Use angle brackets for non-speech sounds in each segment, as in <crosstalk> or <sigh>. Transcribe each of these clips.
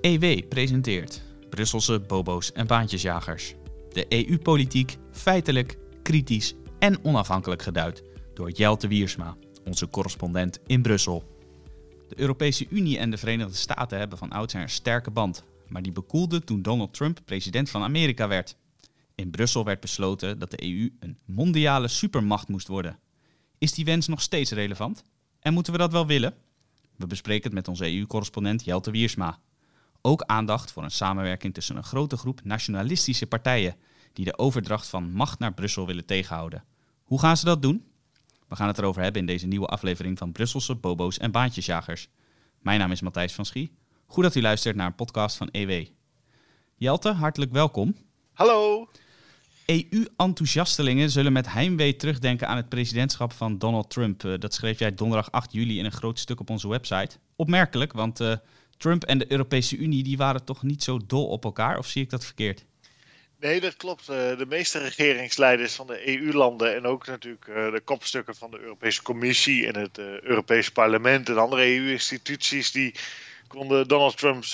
EW presenteert Brusselse bobo's en baantjesjagers. De EU-politiek feitelijk, kritisch en onafhankelijk geduid door Jelte Wiersma, onze correspondent in Brussel. De Europese Unie en de Verenigde Staten hebben van oudsher een sterke band, maar die bekoelde toen Donald Trump president van Amerika werd. In Brussel werd besloten dat de EU een mondiale supermacht moest worden. Is die wens nog steeds relevant? En moeten we dat wel willen? We bespreken het met onze EU-correspondent Jelte Wiersma. Ook aandacht voor een samenwerking tussen een grote groep nationalistische partijen die de overdracht van macht naar Brussel willen tegenhouden. Hoe gaan ze dat doen? We gaan het erover hebben in deze nieuwe aflevering van Brusselse Bobo's en Baantjesjagers. Mijn naam is Matthijs van Schie. Goed dat u luistert naar een podcast van EW. Jelte, hartelijk welkom. Hallo. EU-enthousiastelingen zullen met heimwee terugdenken aan het presidentschap van Donald Trump. Eh, dat schreef jij donderdag 8 juli in een groot stuk op onze website. Opmerkelijk, want uh, Trump en de Europese Unie die waren toch niet zo dol op elkaar, of zie ik dat verkeerd? Nee, dat klopt. Eh, de meeste regeringsleiders van de EU-landen en ook natuurlijk de kopstukken van de Europese Commissie en het Europese Parlement en andere EU-instituties, die konden Donald Trumps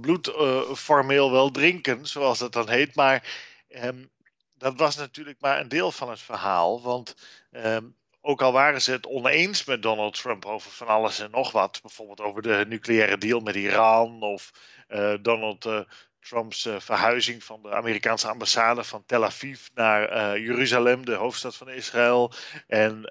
bloed formeel wel drinken, zoals dat dan heet. Maar ehm, dat was natuurlijk maar een deel van het verhaal. Want ehm, ook al waren ze het oneens met Donald Trump over van alles en nog wat, bijvoorbeeld over de nucleaire deal met Iran of uh, Donald uh, Trumps uh, verhuizing van de Amerikaanse ambassade van Tel Aviv naar Jeruzalem, de hoofdstad van Israël, en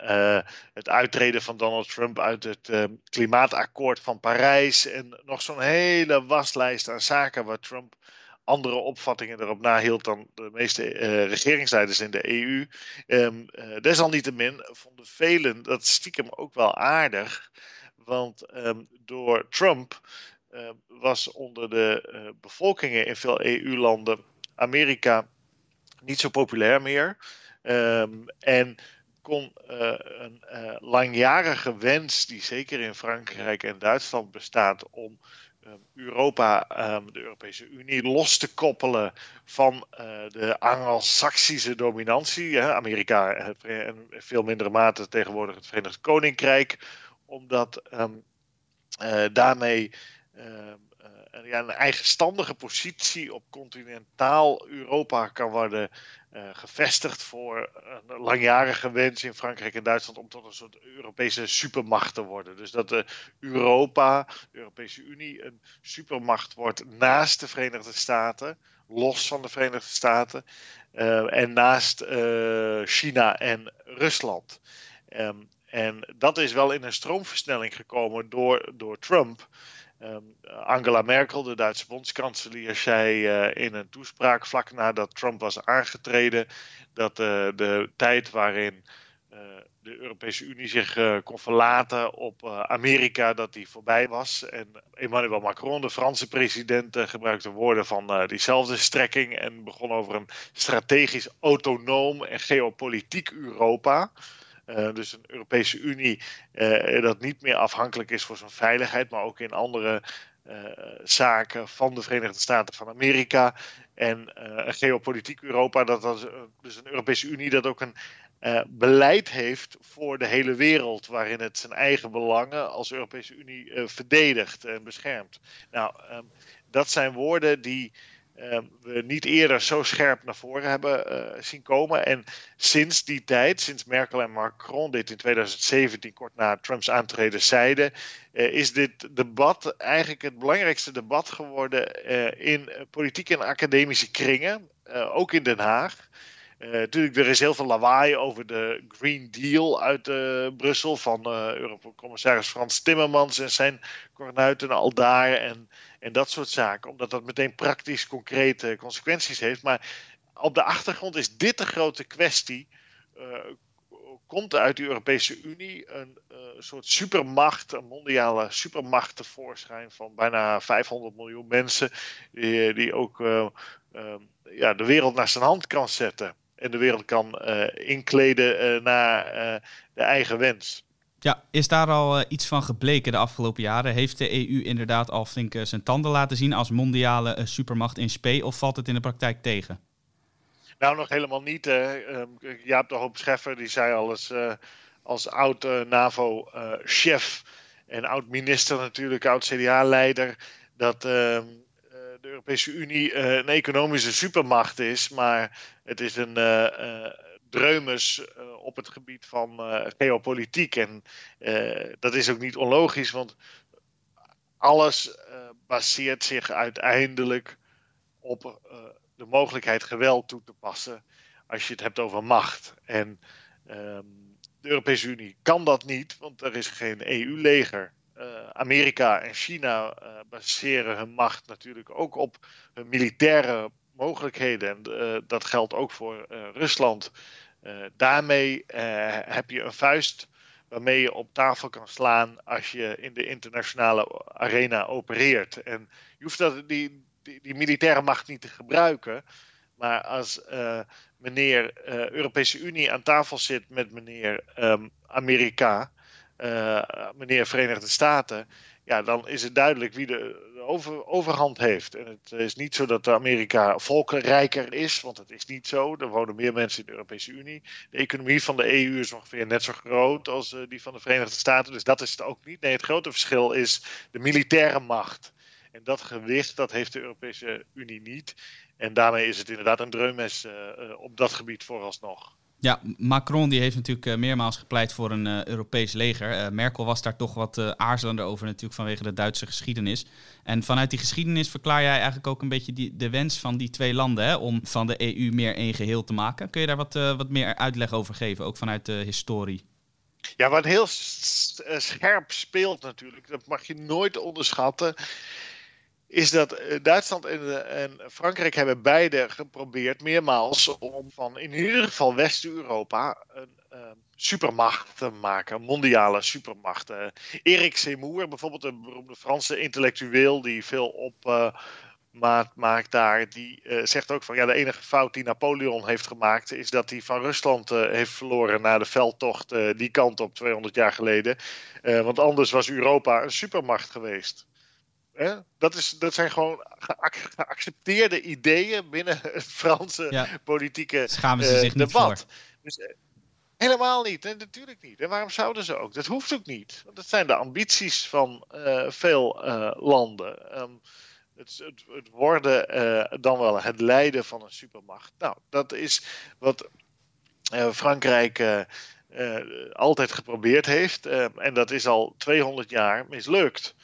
het uittreden van Donald Trump uit het klimaatakkoord van Parijs en nog zo'n hele waslijst aan zaken waar Trump andere opvattingen erop nahield dan de meeste uh, regeringsleiders in de EU. Ehm, uh, desalniettemin vonden velen dat stiekem ook wel aardig. Want um, door Trump uh, was onder de uh, bevolkingen in veel EU-landen Amerika niet zo populair meer. En kon een langjarige wens, die zeker in Frankrijk en Duitsland bestaat, om Ehm, Europa, ehm, de Europese Unie, los te koppelen van uh, de Anglo-Saxische dominantie. Amerika en in veel mindere mate tegenwoordig het Verenigd Koninkrijk, omdat um, uh, daarmee een eigenstandige positie op continentaal Europa kan worden uh, gevestigd voor een langjarige wens in Frankrijk en Duitsland om tot een soort Europese supermacht te worden. Dus dat de Europa, de Europese Unie, een supermacht wordt naast de Verenigde Staten, los van de Verenigde Staten uh, en naast China en Rusland. Um, en dat is wel in een stroomversnelling gekomen door, door Trump. Um, Angela Merkel, de Duitse bondskanselier, zei uh, in een toespraak vlak nadat Trump was aangetreden dat uh, de tijd waarin uh, de Europese Unie zich kon verlaten op Amerika, dat die voorbij was. En Emmanuel Macron, de Franse president, gebruikte woorden van diezelfde strekking en begon over een strategisch autonoom en geopolitiek Europa. Uh, dus een Europese Unie uh, dat niet meer afhankelijk is voor zijn veiligheid, maar ook in andere uh, zaken van de Verenigde Staten van Amerika. En een geopolitiek Europa, dat, dat dus een Europese Unie dat ook een beleid heeft voor de hele wereld, waarin het zijn eigen belangen als Europese Unie verdedigt en beschermt. Nou, um, dat zijn woorden die we niet eerder zo scherp naar voren hebben uh, zien komen. En sinds die tijd, sinds Merkel en Macron dit in 2017, kort na Trumps aantreden, zeiden, uh, is dit debat eigenlijk het belangrijkste debat geworden in politieke en academische kringen, ook in Den Haag. Uh, natuurlijk, er is heel veel lawaai over de Green Deal uit uh, Brussel van uh, Eurocommissaris Frans Timmermans en zijn kornuiten al daar en, en dat soort zaken. Omdat dat meteen praktisch concrete consequenties heeft. Maar op de achtergrond is dit de grote kwestie. komt uit de Europese Unie een soort supermacht, een mondiale supermacht tevoorschijn van bijna 500 miljoen mensen, die, die ook ja, de wereld naar zijn hand kan zetten en de wereld kan uh, inkleden uh, naar uh, de eigen wens. Ja, is daar al iets van gebleken de afgelopen jaren? Heeft de EU inderdaad al flink zijn tanden laten zien als mondiale supermacht in spe, of valt het in de praktijk tegen? Nou, nog helemaal niet. Um, Jaap de Hoop Scheffer die zei al eens als oud NAVO-chef en oud-minister natuurlijk, oud-CDA-leider dat ehm, de Europese Unie een economische supermacht is, maar het is een dreumes op het gebied van geopolitiek. En dat is ook niet onlogisch, want alles baseert zich uiteindelijk op de mogelijkheid geweld toe te passen als je het hebt over macht. En ehm, de Europese Unie kan dat niet, want er is geen EU-leger. Uh, Amerika en China uh, baseren hun macht natuurlijk ook op hun militaire mogelijkheden. En uh, dat geldt ook voor Rusland. daarmee heb je een vuist waarmee je op tafel kan slaan als je in de internationale arena opereert. En je hoeft dat, die, die, militaire macht niet te gebruiken. Maar als meneer Europese Unie aan tafel zit met meneer um, Amerika, meneer Verenigde Staten, ja, dan is het duidelijk wie de, de over, overhand heeft. En het is niet zo dat Amerika volkenrijker is, want het is niet zo. Er wonen meer mensen in de Europese Unie. De economie van de EU is ongeveer net zo groot als die van de Verenigde Staten, dus dat is het ook niet. Nee, het grote verschil is de militaire macht. En dat gewicht, dat heeft de Europese Unie niet. En daarmee is het inderdaad een dreummes uh, op dat gebied vooralsnog. Ja, Macron die heeft natuurlijk uh, meermaals gepleit voor een uh, Europees leger. Merkel was daar toch wat aarzelender over natuurlijk vanwege de Duitse geschiedenis. En vanuit die geschiedenis verklaar jij eigenlijk ook een beetje die, de wens van die twee landen hè, om van de EU meer één geheel te maken. Kun je daar wat, wat meer uitleg over geven, ook vanuit de historie? Ja, wat heel scherp speelt natuurlijk, dat mag je nooit onderschatten is dat eh, Duitsland en, en, Frankrijk hebben beide geprobeerd meermaals om van in ieder geval West-Europa een uh, supermacht te maken, mondiale supermacht. Erik Zemmour, bijvoorbeeld een beroemde Franse intellectueel die veel op uh, maat maakt daar, die zegt ook van ja, de enige fout die Napoleon heeft gemaakt is dat hij van Rusland heeft verloren na de veldtocht die kant op 200 jaar geleden. want anders was Europa een supermacht geweest. Dat, is, dat zijn gewoon geaccepteerde ideeën binnen <laughs> het Franse politieke Schamen ze zich debat. Niet voor. Dus, eh, helemaal niet, en natuurlijk niet. En waarom zouden ze ook? Dat hoeft ook niet. Want dat zijn de ambities van uh, veel landen. Um, het, het, het, worden dan wel het leiden van een supermacht. Nou, dat is wat Frankrijk altijd geprobeerd heeft. en dat is al 200 jaar mislukt.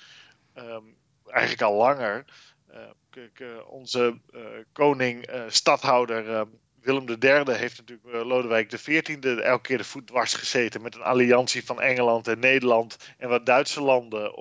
Um, eigenlijk al langer. Uh, onze uh, koning, uh, stadhouder Willem III heeft natuurlijk Lodewijk XIV elke keer de voet dwars gezeten met een alliantie van Engeland en Nederland en wat Duitse landen,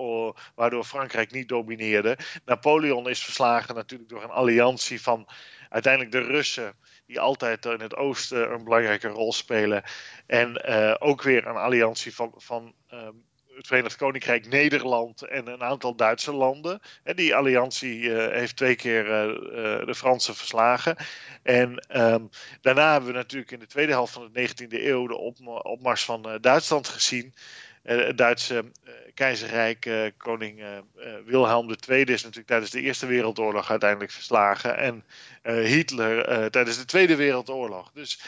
waardoor Frankrijk niet domineerde. Napoleon is verslagen natuurlijk door een alliantie van uiteindelijk de Russen, die altijd in het oosten een belangrijke rol spelen. En ook weer een alliantie van, van ehm, het Verenigd Koninkrijk, Nederland en een aantal Duitse landen. En die alliantie uh, heeft twee keer uh, de Fransen verslagen. En um, daarna hebben we natuurlijk in de tweede helft van de 19e eeuw de opmars van Duitsland gezien. het Duitse keizerrijk, koning Wilhelm II is natuurlijk tijdens de Eerste Wereldoorlog uiteindelijk verslagen. En Hitler tijdens de Tweede Wereldoorlog. Dus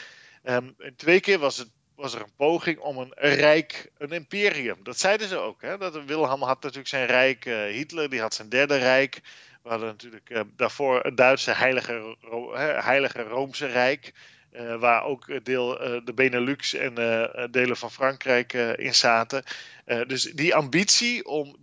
um, twee keer was het was er een poging om een rijk, een imperium. Dat zeiden ze ook. Hè? Dat Wilhelm had natuurlijk zijn rijk, uh, Hitler die had zijn derde rijk. We hadden natuurlijk uh, daarvoor het Duitse heilige, heilige Roomse Rijk. Uh, waar ook deel, de Benelux en delen van Frankrijk in zaten. dus die ambitie om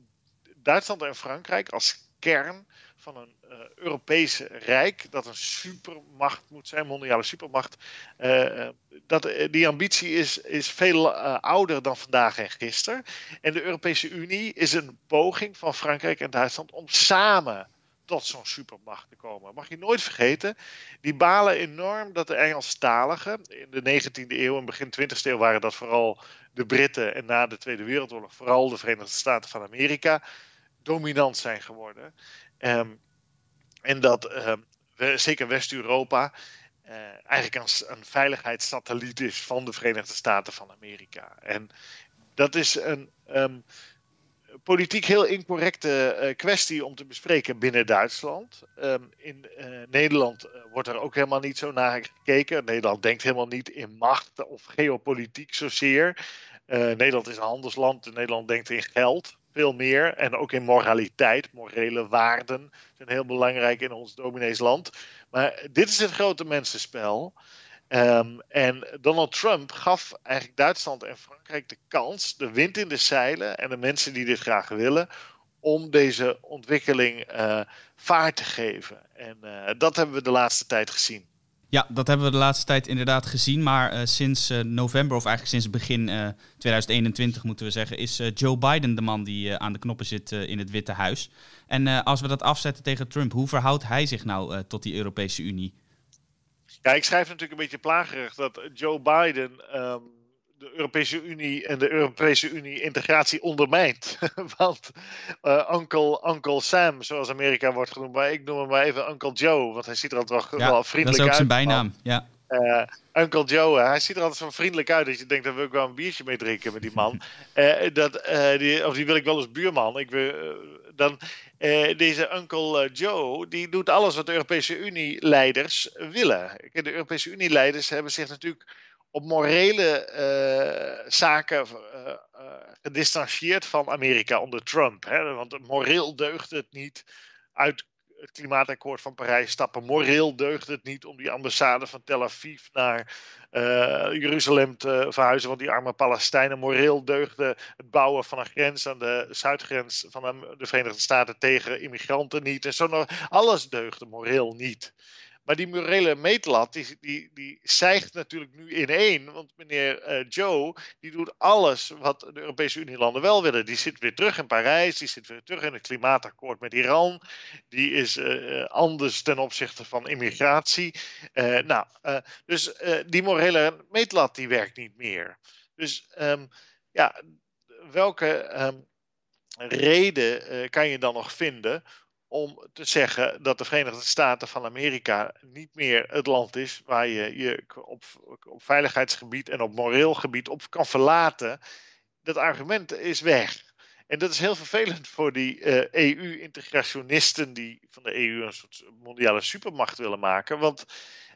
Duitsland en Frankrijk als kern van een uh, Europese rijk, dat een supermacht moet zijn, mondiale supermacht. Uh, dat, die ambitie is, is veel ouder dan vandaag en gisteren. En de Europese Unie is een poging van Frankrijk en Duitsland om samen tot zo'n supermacht te komen. Mag je nooit vergeten, die balen enorm dat de Engelstaligen in de 19e eeuw en begin 20e eeuw waren dat vooral de Britten en na de Tweede Wereldoorlog vooral de Verenigde Staten van Amerika dominant zijn geworden. Um, en dat um, zeker West-Europa uh, eigenlijk een, een veiligheidssatelliet is van de Verenigde Staten van Amerika. En dat is een um, politiek heel incorrecte uh, kwestie om te bespreken binnen Duitsland. In uh, Nederland wordt er ook helemaal niet zo naar gekeken. Nederland denkt helemaal niet in macht of geopolitiek zozeer. Nederland is een handelsland. Nederland denkt in geld veel meer. En ook in moraliteit, morele waarden zijn heel belangrijk in ons domineesland. Maar dit is het grote mensenspel. Um, en Donald Trump gaf eigenlijk Duitsland en Frankrijk de kans, de wind in de zeilen en de mensen die dit graag willen, om deze ontwikkeling uh, vaart te geven. En uh, dat hebben we de laatste tijd gezien. Ja, dat hebben we de laatste tijd inderdaad gezien. Maar uh, sinds november, of eigenlijk sinds begin 2021 moeten we zeggen, is Joe Biden de man die aan de knoppen zit in het Witte Huis. En als we dat afzetten tegen Trump, hoe verhoudt hij zich nou tot die Europese Unie? Ja, ik schrijf natuurlijk een beetje plagerig dat Joe Biden um, de Europese Unie en de Europese Unie integratie ondermijnt. <laughs> Want uh, Uncle, Uncle Sam, zoals Amerika wordt genoemd, maar ik noem hem maar even Uncle Joe, want hij ziet er altijd wel, ja, wel vriendelijk uit. Dat is ook zijn bijnaam, ja. Uh, Uncle Joe, hij ziet er altijd zo vriendelijk uit dat je denkt, dat wil ik wel een biertje mee drinken met die man. uh, <laughs> dat, die, of die wil ik wel als buurman. Ik wil, dan, deze Uncle Joe, die doet alles wat de Europese Unie-leiders willen. De Europese Unie-leiders hebben zich natuurlijk op morele uh, zaken uh, gedistanceerd van Amerika onder Trump. Hè? Want moreel deugt het niet uit het klimaatakkoord van Parijs stappen. Moreel deugt het niet om die ambassade van Tel Aviv naar Jeruzalem te verhuizen. Want die arme Palestijnen. Moreel deugde het bouwen van een grens aan de zuidgrens van de Verenigde Staten tegen immigranten niet. En zo alles deugde moreel niet. Maar die morele meetlat, die, die, die zijgt natuurlijk nu in één. Want meneer uh, Joe, die doet alles wat de Europese Unielanden wel willen. Die zit weer terug in Parijs, die zit weer terug in het klimaatakkoord met Iran. Die is uh, anders ten opzichte van immigratie. Nou, dus die morele meetlat, die werkt niet meer. Dus um, ja, welke um, reden kan je dan nog vinden om te zeggen dat de Verenigde Staten van Amerika niet meer het land is waar je je op, veiligheidsgebied en op moreel gebied op kan verlaten. Dat argument is weg. En dat is heel vervelend voor die uh, eh, EU-integrationisten die van de EU een soort mondiale supermacht willen maken. Want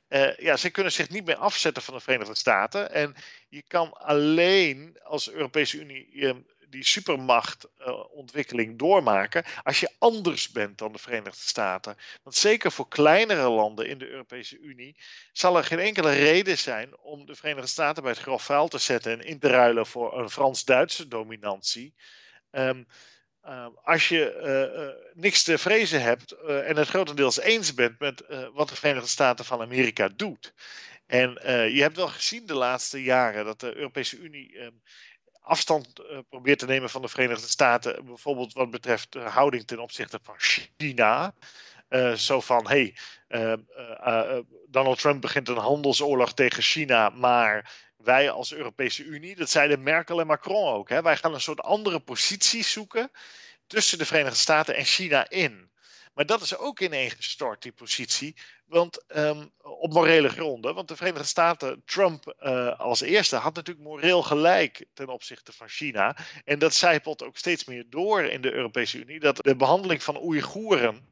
uh, ja, ze kunnen zich niet meer afzetten van de Verenigde Staten. En je kan alleen als Europese Unie uh, die supermachtontwikkeling doormaken als je anders bent dan de Verenigde Staten. Want zeker voor kleinere landen in de Europese Unie zal er geen enkele reden zijn om de Verenigde Staten bij het grof vuil te zetten en in te ruilen voor een Frans-Duitse dominantie. Um, uh, als je uh, uh, niks te vrezen hebt en het grotendeels eens bent met wat de Verenigde Staten van Amerika doet. En je hebt wel gezien de laatste jaren dat de Europese Unie um, afstand uh, probeert te nemen van de Verenigde Staten, bijvoorbeeld wat betreft de houding ten opzichte van China. Uh, zo van, hey, Donald Trump begint een handelsoorlog tegen China, maar wij als Europese Unie, dat zeiden Merkel en Macron ook, hè, wij gaan een soort andere positie zoeken tussen de Verenigde Staten en China in. Maar dat is ook ineengestort, die positie. Want um, op morele gronden. Want de Verenigde Staten, Trump uh, als eerste, had natuurlijk moreel gelijk ten opzichte van China. En dat zijpelt ook steeds meer door in de Europese Unie. Dat de behandeling van Oeigoeren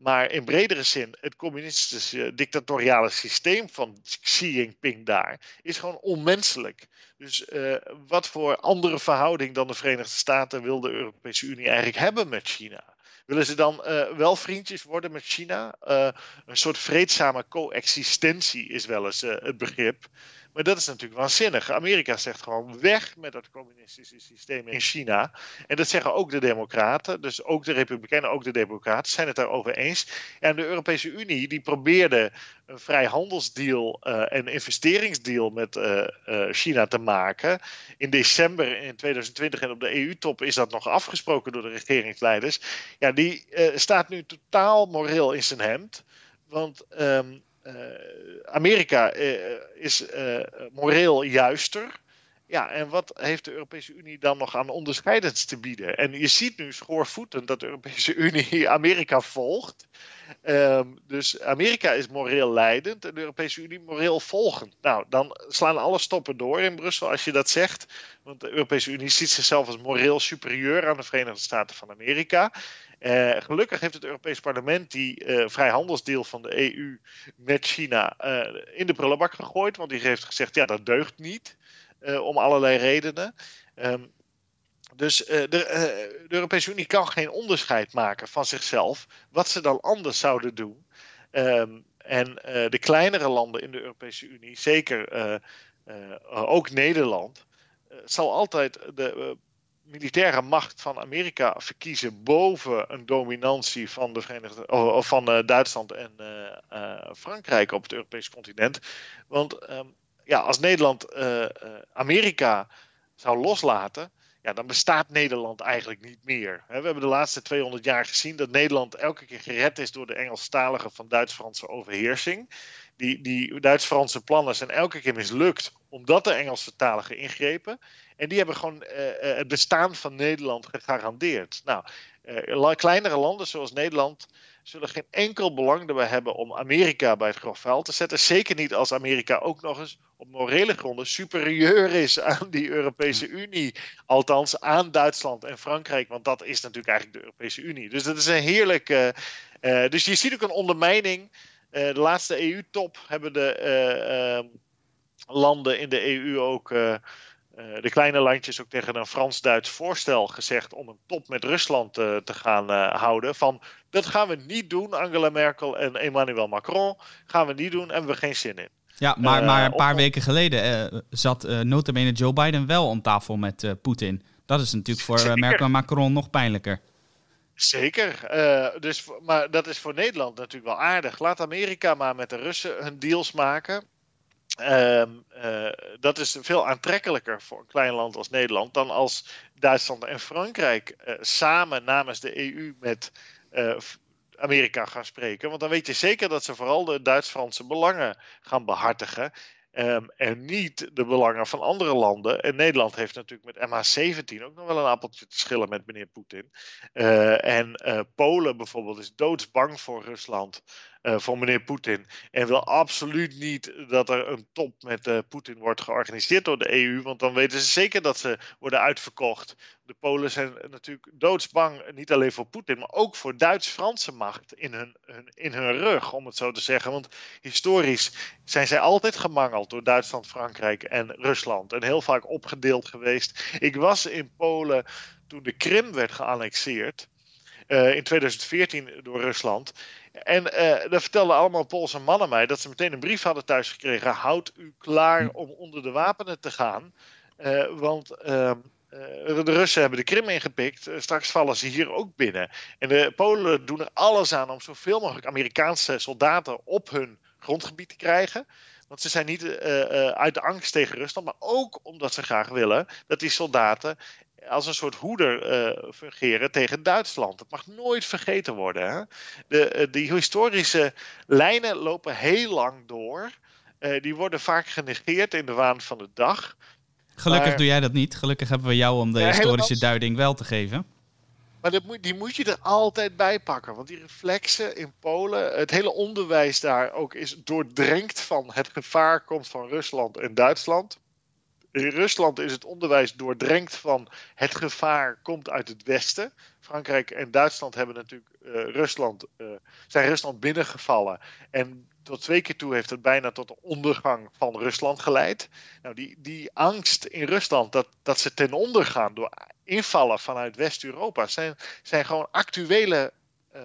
maar in bredere zin, het communistische dictatoriale systeem van Xi Jinping daar is gewoon onmenselijk. Dus uh, wat voor andere verhouding dan de Verenigde Staten wil de Europese Unie eigenlijk hebben met China? Willen ze dan uh, wel vriendjes worden met China? Uh, een soort vreedzame coexistentie is wel eens uh, het begrip. Maar dat is natuurlijk waanzinnig. Amerika zegt gewoon weg met dat communistische systeem in China. En dat zeggen ook de Democraten. Dus ook de Republikeinen, ook de Democraten zijn het daarover eens. En de Europese Unie die probeerde een vrijhandelsdeal uh, en investeringsdeal met uh, uh, China te maken. In december in 2020 en op de EU-top is dat nog afgesproken door de regeringsleiders. Ja, die staat nu totaal moreel in zijn hemd. Want uh, Amerika is uh, moreel juister. Ja, en wat heeft de Europese Unie dan nog aan onderscheidends te bieden? En je ziet nu schoorvoetend dat de Europese Unie <laughs> Amerika volgt. Um, dus Amerika is moreel leidend en de Europese Unie moreel volgend. Nou, dan slaan alle stoppen door in Brussel als je dat zegt. Want de Europese Unie ziet zichzelf als moreel superieur aan de Verenigde Staten van Amerika. Uh, gelukkig heeft het Europees Parlement die uh, vrijhandelsdeal van de EU met China uh, in de prullenbak gegooid. Want die heeft gezegd, ja, dat deugt niet. om allerlei redenen. Um, dus de, de, Europese Unie kan geen onderscheid maken van zichzelf wat ze dan anders zouden doen. Ehm, en de kleinere landen in de Europese Unie, zeker ook Nederland, zal altijd de militaire macht van Amerika verkiezen boven een dominantie van, de Verenigde, of van uh, Duitsland en uh, Frankrijk op het Europese continent. Want um, ja, als Nederland Amerika zou loslaten, ja, dan bestaat Nederland eigenlijk niet meer. We hebben de laatste 200 jaar gezien dat Nederland elke keer gered is door de Engelstalige van Duits-Franse overheersing. Die, die Duits-Franse plannen zijn elke keer mislukt omdat de Engelse taligen ingrepen. En die hebben gewoon uh, het bestaan van Nederland gegarandeerd. Nou, uh, kleinere landen zoals Nederland zullen geen enkel belang erbij hebben om Amerika bij het grof vuil te zetten. Zeker niet als Amerika ook nog eens op morele gronden superieur is aan die Europese Unie. Althans aan Duitsland en Frankrijk, want dat is natuurlijk eigenlijk de Europese Unie. Dus dat is een heerlijke. dus je ziet ook een ondermijning. de laatste EU-top hebben de landen in de EU ook. Uh, de kleine landjes ook tegen een Frans-Duits voorstel gezegd om een top met Rusland uh, te gaan uh, houden. Van dat gaan we niet doen, Angela Merkel en Emmanuel Macron. Gaan we niet doen en we hebben geen zin in. Ja, maar, maar een paar weken geleden zat uh, notabene Joe Biden wel om tafel met Poetin. Dat is natuurlijk voor Merkel en Macron nog pijnlijker. Zeker. dus, maar dat is voor Nederland natuurlijk wel aardig. Laat Amerika maar met de Russen hun deals maken. Um, uh, dat is veel aantrekkelijker voor een klein land als Nederland dan als Duitsland en Frankrijk uh, samen namens de EU met uh, Amerika gaan spreken. Want dan weet je zeker dat ze vooral de Duits-Franse belangen gaan behartigen. Um, en niet de belangen van andere landen. En Nederland heeft natuurlijk met MH17 ook nog wel een appeltje te schillen met meneer Poetin. En Polen bijvoorbeeld is doodsbang voor Rusland. Uh, voor meneer Poetin. En wil absoluut niet dat er een top met uh, Poetin wordt georganiseerd door de EU. Want dan weten ze zeker dat ze worden uitverkocht. De Polen zijn natuurlijk doodsbang, niet alleen voor Poetin, maar ook voor Duits-Franse macht in hun, in hun rug, om het zo te zeggen. Want historisch zijn zij altijd gemangeld door Duitsland, Frankrijk en Rusland. En heel vaak opgedeeld geweest. Ik was in Polen toen de Krim werd geannexeerd. Uh, in 2014 door Rusland. En uh, daar vertelden allemaal Poolse mannen mij dat ze meteen een brief hadden thuisgekregen. Houd u klaar hm. om onder de wapenen te gaan. Uh, want uh, de Russen hebben de Krim ingepikt. straks vallen ze hier ook binnen. En de Polen doen er alles aan om zoveel mogelijk Amerikaanse soldaten op hun grondgebied te krijgen. Want ze zijn niet uh, uit de angst tegen Rusland, maar ook omdat ze graag willen dat die soldaten als een soort hoeder uh, fungeren tegen Duitsland. Dat mag nooit vergeten worden. Hè? De, uh, die historische lijnen lopen heel lang door. Uh, die worden vaak genegeerd in de waan van de dag. Gelukkig maar... doe jij dat niet. Gelukkig hebben we jou om de ja, historische duiding wel te geven. Maar dat moet, die moet je er altijd bij pakken. Want die reflexen in Polen, het hele onderwijs daar ook is doordrenkt van het gevaar komt van Rusland en Duitsland. In Rusland is het onderwijs doordrenkt van het gevaar komt uit het westen. Frankrijk en Duitsland hebben natuurlijk uh, Rusland, uh, zijn Rusland binnengevallen. En tot twee keer toe heeft het bijna tot de ondergang van Rusland geleid. Nou, die, die angst in Rusland dat, dat ze ten onder gaan door invallen vanuit West-Europa, zijn, zijn gewoon actuele uh,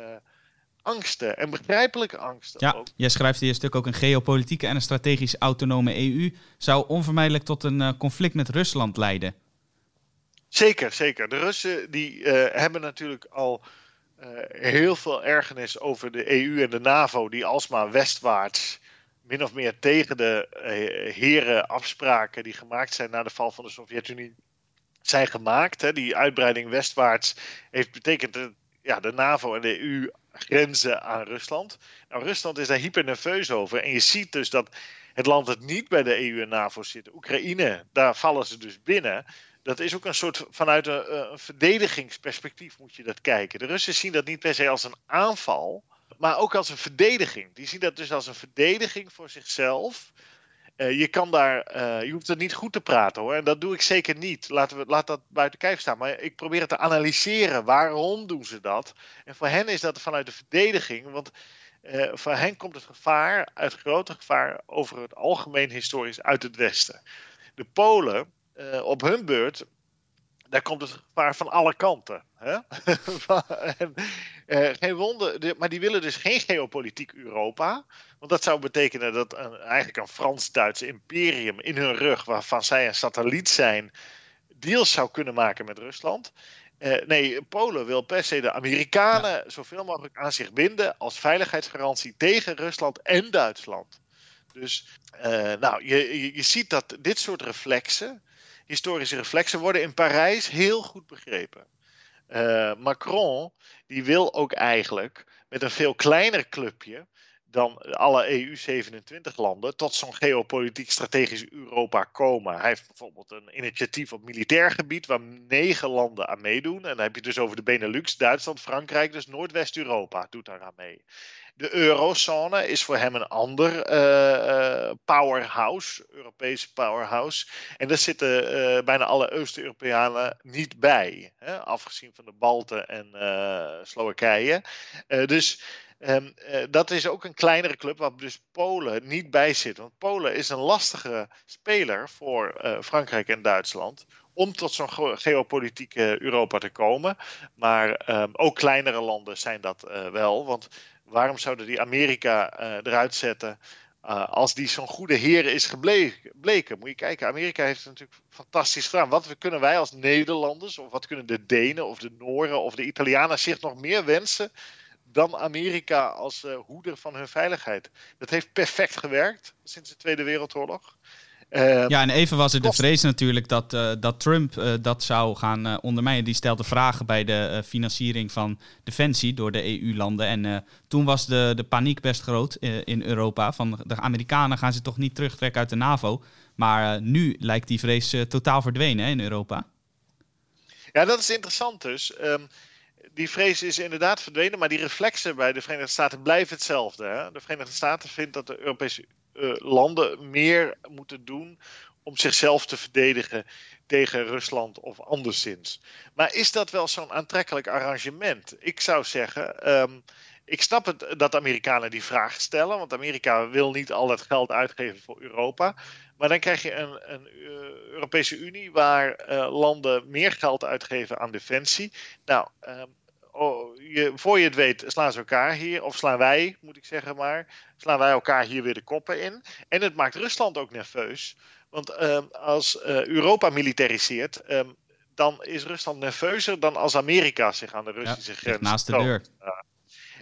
angsten en begrijpelijke angsten. Ja, ook. jij schrijft in je stuk ook een geopolitieke en een strategisch autonome EU zou onvermijdelijk tot een uh, conflict met Rusland leiden. Zeker, zeker. De Russen die uh, hebben natuurlijk al uh, heel veel ergernis over de EU en de NAVO, die alsmaar westwaarts min of meer tegen de heren afspraken die gemaakt zijn na de val van de Sovjet-Unie zijn gemaakt. Hè. Die uitbreiding westwaarts heeft betekend dat ja, de NAVO en de EU grenzen aan Rusland. Nou, Rusland is daar hyper nerveus over. En je ziet dus dat het land dat niet bij de EU en NAVO zit, Oekraïne, daar vallen ze dus binnen. Dat is ook een soort vanuit een, een verdedigingsperspectief moet je dat kijken. De Russen zien dat niet per se als een aanval, maar ook als een verdediging. Die zien dat dus als een verdediging voor zichzelf. Uh, je kan daar, uh, je hoeft het niet goed te praten hoor. En dat doe ik zeker niet. Laten we, laat dat buiten kijf staan. Maar ik probeer het te analyseren. Waarom doen ze dat? En voor hen is dat vanuit de verdediging. Want uh, voor hen komt het gevaar, het grote gevaar, over het algemeen historisch uit het Westen. De Polen, op hun beurt, daar komt het gevaar van alle kanten. Hè? <laughs> en, uh, geen wonder, maar die willen dus geen geopolitiek Europa. Want dat zou betekenen dat een, eigenlijk een Frans-Duits imperium in hun rug, waarvan zij een satelliet zijn, deals zou kunnen maken met Rusland. Uh, nee, Polen wil per se de Amerikanen zoveel mogelijk aan zich binden als veiligheidsgarantie tegen Rusland en Duitsland. Dus uh, nou, je, je, je ziet dat dit soort reflexen, historische reflexen, worden in Parijs heel goed begrepen. Uh, Macron, die wil ook eigenlijk met een veel kleiner clubje dan alle EU-27-landen tot zo'n geopolitiek strategisch Europa komen. Hij heeft bijvoorbeeld een initiatief op militair gebied waar negen landen aan meedoen. En dan heb je dus over de Benelux, Duitsland, Frankrijk, dus Noordwest-Europa doet daar aan mee. De eurozone is voor hem een ander uh, powerhouse, Europese powerhouse. En daar zitten uh, bijna alle Oost-Europeanen niet bij, hè? afgezien van de Balten en Slowakije. dus uh, dat is ook een kleinere club waar dus Polen niet bij zit. Want Polen is een lastige speler voor Frankrijk en Duitsland. Om tot zo'n geopolitieke Europa te komen. Maar um, ook kleinere landen zijn dat wel. Want waarom zouden die Amerika eruit zetten? als die zo'n goede heer is gebleken. Moet je kijken, Amerika heeft het natuurlijk fantastisch gedaan. Wat kunnen wij als Nederlanders, of wat kunnen de Denen of de Nooren of de Italianen zich nog meer wensen dan Amerika als uh, hoeder van hun veiligheid. Dat heeft perfect gewerkt sinds de Tweede Wereldoorlog. Uh, ja, en even was er de vrees natuurlijk dat, uh, dat Trump uh, dat zou gaan ondermijnen. Die stelde vragen bij de financiering van defensie door de EU-landen. En toen was de, de paniek best groot in Europa. Van de Amerikanen gaan ze toch niet terugtrekken uit de NAVO. Maar nu lijkt die vrees totaal verdwenen hè, in Europa. Ja, dat is interessant dus. Um, die vrees is inderdaad verdwenen, maar die reflexen bij de Verenigde Staten blijven hetzelfde. Hè? De Verenigde Staten vindt dat de Europese landen meer moeten doen om zichzelf te verdedigen tegen Rusland of anderszins. Maar is dat wel zo'n aantrekkelijk arrangement? Ik zou zeggen, um, ik snap het dat Amerikanen die vraag stellen, want Amerika wil niet al het geld uitgeven voor Europa. Maar dan krijg je een, een uh, Europese Unie waar uh, landen meer geld uitgeven aan defensie. Nou, um, oh, je, voor je het weet slaan ze elkaar hier, of slaan wij, moet ik zeggen maar, slaan wij elkaar hier weer de koppen in. En het maakt Rusland ook nerveus. Want um, als uh, Europa militariseert, um, dan is Rusland nerveuzer dan als Amerika zich aan de Russische ja, grens naast de deur.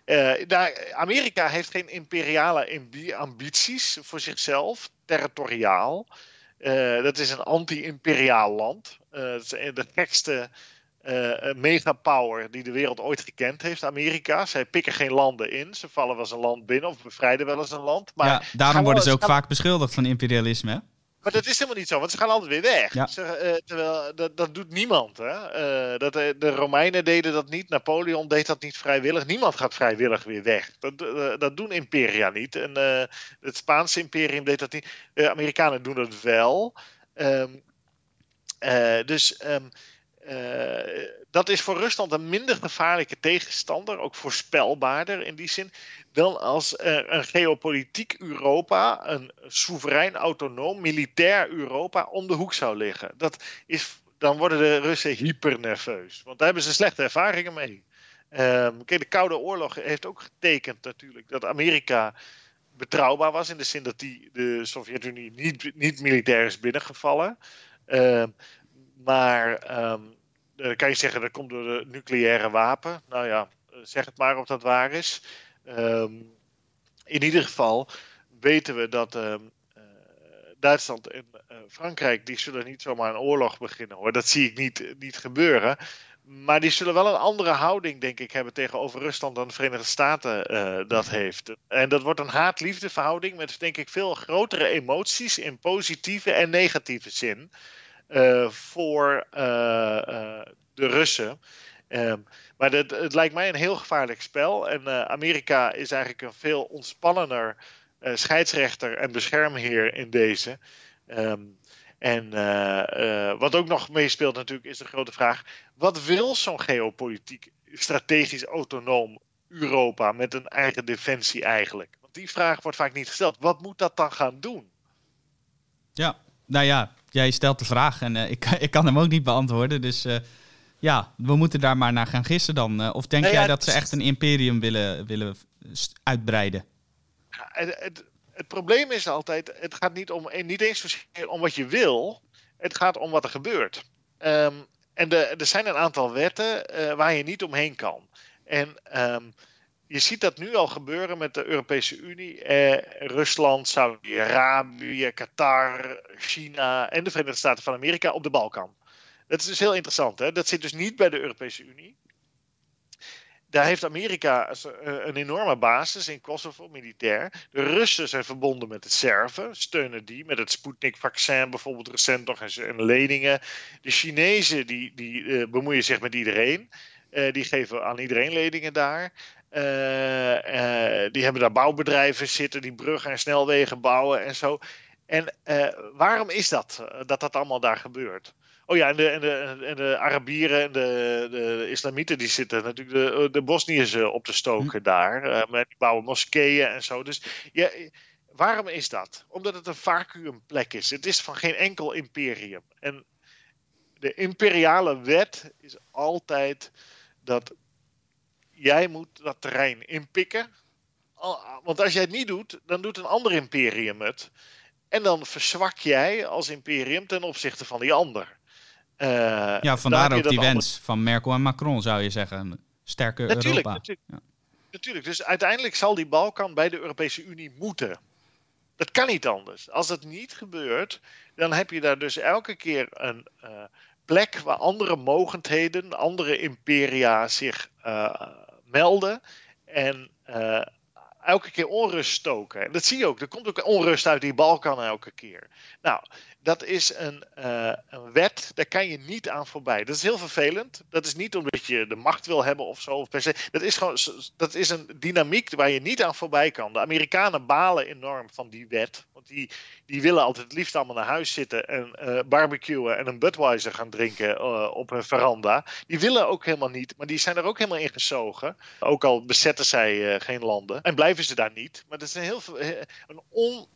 Uh, daar, Amerika heeft geen imperiale ambities voor zichzelf, territoriaal. Uh, dat is een anti-imperiaal land. Dat is de gekste uh, megapower die de wereld ooit gekend heeft, Amerika. Zij pikken geen landen in. Ze vallen wel eens een land binnen of bevrijden wel eens een land. Maar ja, daarom worden ze ook vaak beschuldigd van imperialisme. Hè? Maar dat is helemaal niet zo, want ze gaan altijd weer weg. Ja. Ze, uh, terwijl, dat, dat doet niemand. Hè? Uh, dat, de Romeinen deden dat niet, Napoleon deed dat niet vrijwillig. Niemand gaat vrijwillig weer weg. Dat, uh, dat doen imperia niet. En het Spaanse imperium deed dat niet. De Amerikanen doen dat wel. Um, dus um, uh, dat is voor Rusland een minder gevaarlijke tegenstander, ook voorspelbaarder in die zin, dan als een geopolitiek Europa, een soeverein, autonoom, militair Europa om de hoek zou liggen. Dat is, dan worden de Russen hypernerveus, want daar hebben ze slechte ervaringen mee. Um, kijk, de Koude Oorlog heeft ook getekend natuurlijk dat Amerika betrouwbaar was in de zin dat die de Sovjet-Unie niet, niet militair is binnengevallen. Uh, maar um, dan kan je zeggen dat komt door de nucleaire wapen. Nou ja, zeg het maar of dat waar is. Um, in ieder geval weten we dat um, uh, Duitsland en Frankrijk die zullen niet zomaar een oorlog beginnen hoor. Dat zie ik niet, niet gebeuren. Maar die zullen wel een andere houding, denk ik, hebben tegenover Rusland dan de Verenigde Staten dat heeft. En dat wordt een haat-liefde verhouding met, denk ik, veel grotere emoties in positieve en negatieve zin. Uh, voor uh, uh, de Russen. Um, maar dat, het lijkt mij een heel gevaarlijk spel. En Amerika is eigenlijk een veel ontspannender scheidsrechter en beschermheer in deze. Um, en wat ook nog meespeelt natuurlijk is de grote vraag: wat wil zo'n geopolitiek strategisch autonoom Europa met een eigen defensie eigenlijk? Want die vraag wordt vaak niet gesteld. Wat moet dat dan gaan doen? Ja, nou ja, jij stelt de vraag en <laughs> ik, ik kan hem ook niet beantwoorden. Dus ja, we moeten daar maar naar gaan gissen dan. of denk jij dat ze echt een imperium willen, willen uitbreiden? Het, het, het, probleem is altijd, het gaat niet, om, niet eens om wat je wil, het gaat om wat er gebeurt. Ehm, en de, er zijn een aantal wetten waar je niet omheen kan. En ehm, je ziet dat nu al gebeuren met de Europese Unie, eh, Rusland, Saudi-Arabië, Qatar, China en de Verenigde Staten van Amerika op de Balkan. Dat is dus heel interessant. Hè? Dat zit dus niet bij de Europese Unie. Daar heeft Amerika eh, een enorme basis in Kosovo, militair. De Russen zijn verbonden met de Serven, steunen die met het Sputnik-vaccin bijvoorbeeld recent nog en leningen. De Chinezen die, die uh, bemoeien zich met iedereen. Uh, die geven aan iedereen leningen daar. Uh, die hebben daar bouwbedrijven zitten die bruggen en snelwegen bouwen en zo. En waarom is dat, dat dat allemaal daar gebeurt? Oh ja, en de, en de, en de Arabieren en de, de Islamieten die zitten natuurlijk de, de Bosniërs op te stoken hm. daar. met die bouwen moskeeën en zo. Dus ja, waarom is dat? Omdat het een vacuümplek is. Het is van geen enkel imperium. En de imperiale wet is altijd dat jij moet dat terrein inpikken. Want als jij het niet doet, dan doet een ander imperium het. En dan verzwak jij als imperium ten opzichte van die ander. Uh, ja, vandaar ook die wens van Merkel en Macron, zou je zeggen. Sterke natuurlijk, Europa. Natuurlijk. Ja. natuurlijk. Dus uiteindelijk zal die Balkan bij de Europese Unie moeten. Dat kan niet anders. Als dat niet gebeurt, dan heb je daar dus elke keer een, uh, plek waar andere mogendheden, andere imperia zich uh, melden en uh, elke keer onrust stoken. En dat zie je ook. Er komt ook onrust uit die Balkan elke keer. Nou, dat is een, uh, een, wet, daar kan je niet aan voorbij. Dat is heel vervelend. Dat is niet omdat je de macht wil hebben of zo. Per se. Dat is gewoon dat is een dynamiek waar je niet aan voorbij kan. De Amerikanen balen enorm van die wet. Want die, die willen altijd het liefst allemaal naar huis zitten en uh, barbecuen en een Budweiser gaan drinken uh, op hun veranda. Die willen ook helemaal niet, maar die zijn er ook helemaal in gezogen. Ook al bezetten zij geen landen. En blijven ze daar niet. Maar dat is een heel een on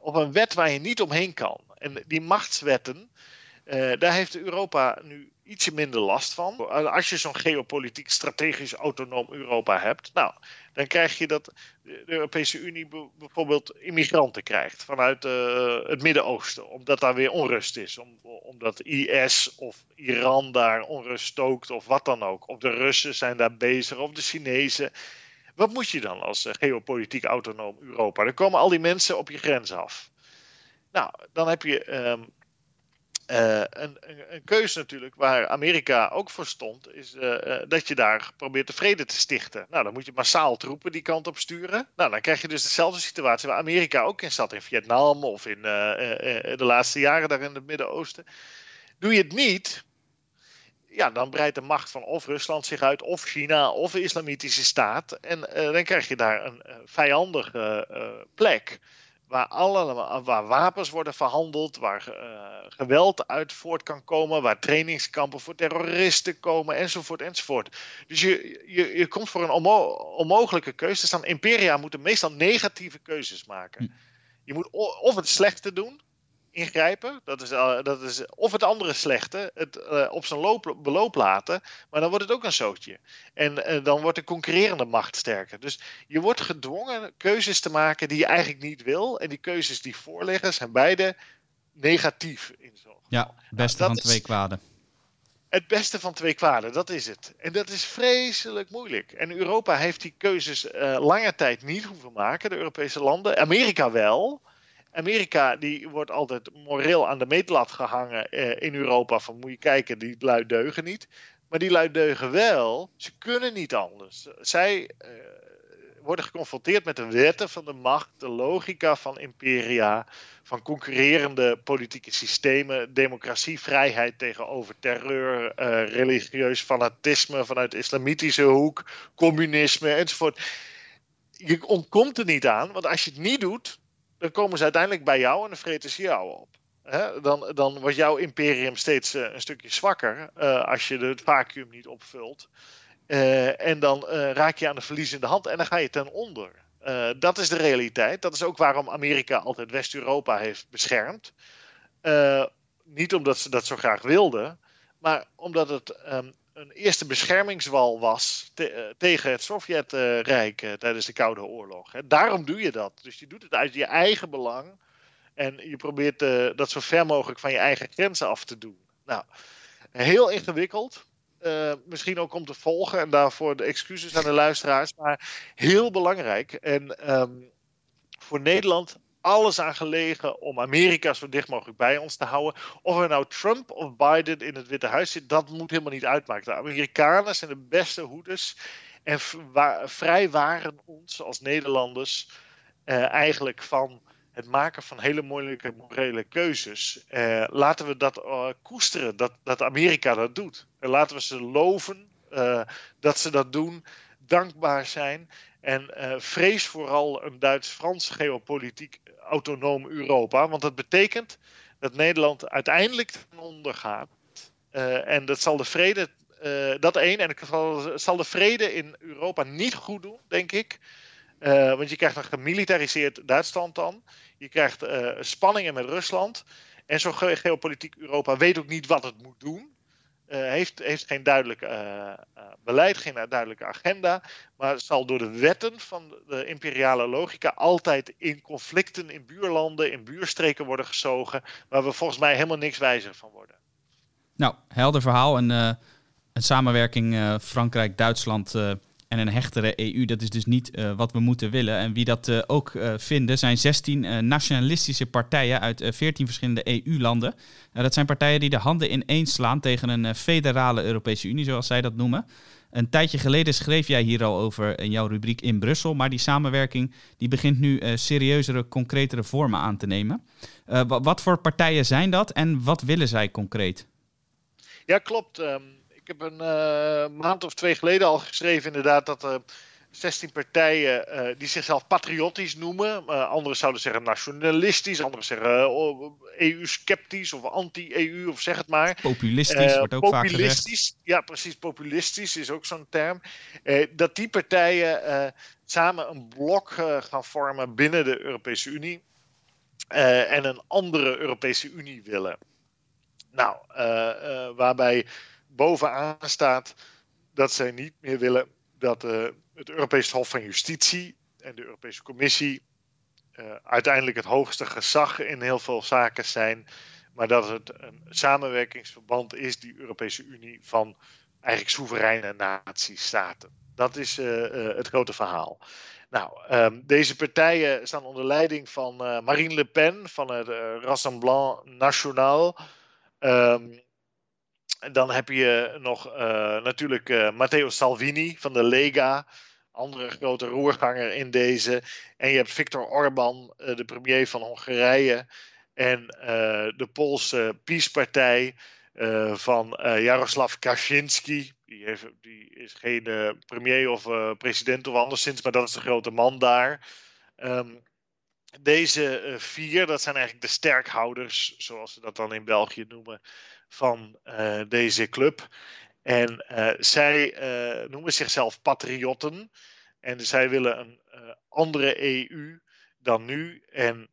op een wet waar je niet omheen kan. En die machtswetten, uh, daar heeft Europa nu ietsje minder last van. Als je zo'n geopolitiek strategisch autonoom Europa hebt, nou, dan krijg je dat de Europese Unie bijvoorbeeld immigranten krijgt vanuit uh, het Midden-Oosten, omdat daar weer onrust is. Om, omdat IS of Iran daar onrust stookt of wat dan ook. Of de Russen zijn daar bezig, of de Chinezen. Wat moet je dan als geopolitiek autonoom Europa? Dan komen al die mensen op je grens af. Nou, dan heb je um, uh, een, een, keuze natuurlijk waar Amerika ook voor stond, is uh, dat je daar probeert de vrede te stichten. Nou, dan moet je massaal troepen die kant op sturen. Nou, dan krijg je dus dezelfde situatie waar Amerika ook in zat, in Vietnam of in de laatste jaren daar in het Midden-Oosten. Doe je het niet, ja, dan breidt de macht van of Rusland zich uit, of China, of de Islamitische Staat. En dan krijg je daar een vijandige plek. Waar, alle, waar wapens worden verhandeld, waar geweld uit voort kan komen, waar trainingskampen voor terroristen komen, enzovoort, enzovoort. Dus je, je, je komt voor een onmo onmogelijke keuze te staan. Imperia moeten meestal negatieve keuzes maken. Hm. Je moet of het slechte doen, ingrijpen. Dat is, uh, dat is of het andere slechte, het uh, op zijn loop, beloop laten. Maar dan wordt het ook een zootje. En uh, dan wordt de concurrerende macht sterker. Dus je wordt gedwongen keuzes te maken die je eigenlijk niet wil. En die keuzes die voorliggen zijn beide negatief in zo'n Ja, het nou, beste nou, van twee kwaden. Het beste van twee kwaden, dat is het. En dat is vreselijk moeilijk. En Europa heeft die keuzes lange tijd niet hoeven maken, de Europese landen. Amerika wel. Amerika die wordt altijd moreel aan de meetlat gehangen eh, in Europa. Van moet je kijken, die lui deugen niet. Maar die lui deugen wel. Ze kunnen niet anders. Zij uh, worden geconfronteerd met de wetten van de macht, de logica van imperia, van concurrerende politieke systemen, democratie, vrijheid tegenover terreur, uh, religieus fanatisme vanuit de islamitische hoek, communisme enzovoort. Je ontkomt er niet aan, want als je het niet doet, dan komen ze uiteindelijk bij jou en dan vreten ze jou op. Dan, dan wordt jouw imperium steeds uh, een stukje zwakker uh, als je het vacuüm niet opvult. Uh, en dan raak je aan de verliezende hand en dan ga je ten onder. dat is de realiteit. Dat is ook waarom Amerika altijd West-Europa heeft beschermd. niet omdat ze dat zo graag wilden, maar omdat het ehm, een eerste beschermingswal was tegen het Sovjetrijk tijdens de Koude Oorlog. Daarom doe je dat. Dus je doet het uit je eigen belang en je probeert dat zo ver mogelijk van je eigen grenzen af te doen. Nou, heel ingewikkeld. Misschien ook om te volgen en daarvoor de excuses aan de luisteraars, maar heel belangrijk. En um, voor Nederland alles aan gelegen om Amerika zo dicht mogelijk bij ons te houden. Of er nou Trump of Biden in het Witte Huis zit, dat moet helemaal niet uitmaken. De Amerikanen zijn de beste hoeders en vrij waren ons als Nederlanders uh, eigenlijk van het maken van hele moeilijke morele keuzes. Uh, laten we dat uh, koesteren, dat, dat Amerika dat doet. En laten we ze loven uh, dat ze dat doen, dankbaar zijn. En vrees vooral een Duits-Frans geopolitiek autonoom Europa. Want dat betekent dat Nederland uiteindelijk ten onder gaat. en dat zal de vrede, dat één, en het zal de vrede in Europa niet goed doen, denk ik. want je krijgt een gemilitariseerd Duitsland dan. Je krijgt uh, spanningen met Rusland. En zo'n geopolitiek Europa weet ook niet wat het moet doen. Uh, heeft, heeft geen duidelijk uh, beleid, geen duidelijke agenda. Maar zal door de wetten van de imperiale logica altijd in conflicten in buurlanden, in buurstreken worden gezogen. Waar we volgens mij helemaal niks wijzer van worden. Nou, helder verhaal. En een samenwerking Frankrijk-Duitsland en een hechtere EU, dat is dus niet uh, wat we moeten willen. En wie dat uh, ook uh, vinden, zijn 16 nationalistische partijen uit 14 verschillende EU-landen. dat zijn partijen die de handen ineens slaan tegen een federale Europese Unie, zoals zij dat noemen. Een tijdje geleden schreef jij hier al over in jouw rubriek in Brussel, maar die samenwerking die begint nu serieuzere, concretere vormen aan te nemen. wat voor partijen zijn dat en wat willen zij concreet? Ja, klopt. Um ik heb een uh, maand of twee geleden al geschreven inderdaad dat er 16 partijen uh, die zichzelf patriotisch noemen. Uh, anderen zouden zeggen nationalistisch, anderen zeggen EU-sceptisch of anti-EU of zeg het maar. Populistisch wordt ook vaak gezegd. Ja, precies. Populistisch is ook zo'n term. dat die partijen samen een blok gaan vormen binnen de Europese Unie. en een andere Europese Unie willen. Nou, waarbij bovenaan staat dat zij niet meer willen dat uh, het Europees Hof van Justitie en de Europese Commissie uh, uiteindelijk het hoogste gezag in heel veel zaken zijn, maar dat het een samenwerkingsverband is, die Europese Unie, van eigenlijk soevereine natiestaten. Dat is uh, het grote verhaal. Nou, um, deze partijen staan onder leiding van Marine Le Pen van het Rassemblement National. En dan heb je nog uh, natuurlijk uh, Matteo Salvini van de Lega, andere grote roerganger in deze. En je hebt Viktor Orban, uh, de premier van Hongarije. En de Poolse PiS-partij van Jaroslav Kaczynski. Die, heeft, die is geen premier of president of anderszins, maar dat is de grote man daar. Um, deze vier, dat zijn eigenlijk de sterkhouders, zoals ze dat dan in België noemen van uh, deze club. En uh, zij uh, noemen zichzelf patriotten. En zij willen een andere EU dan nu. En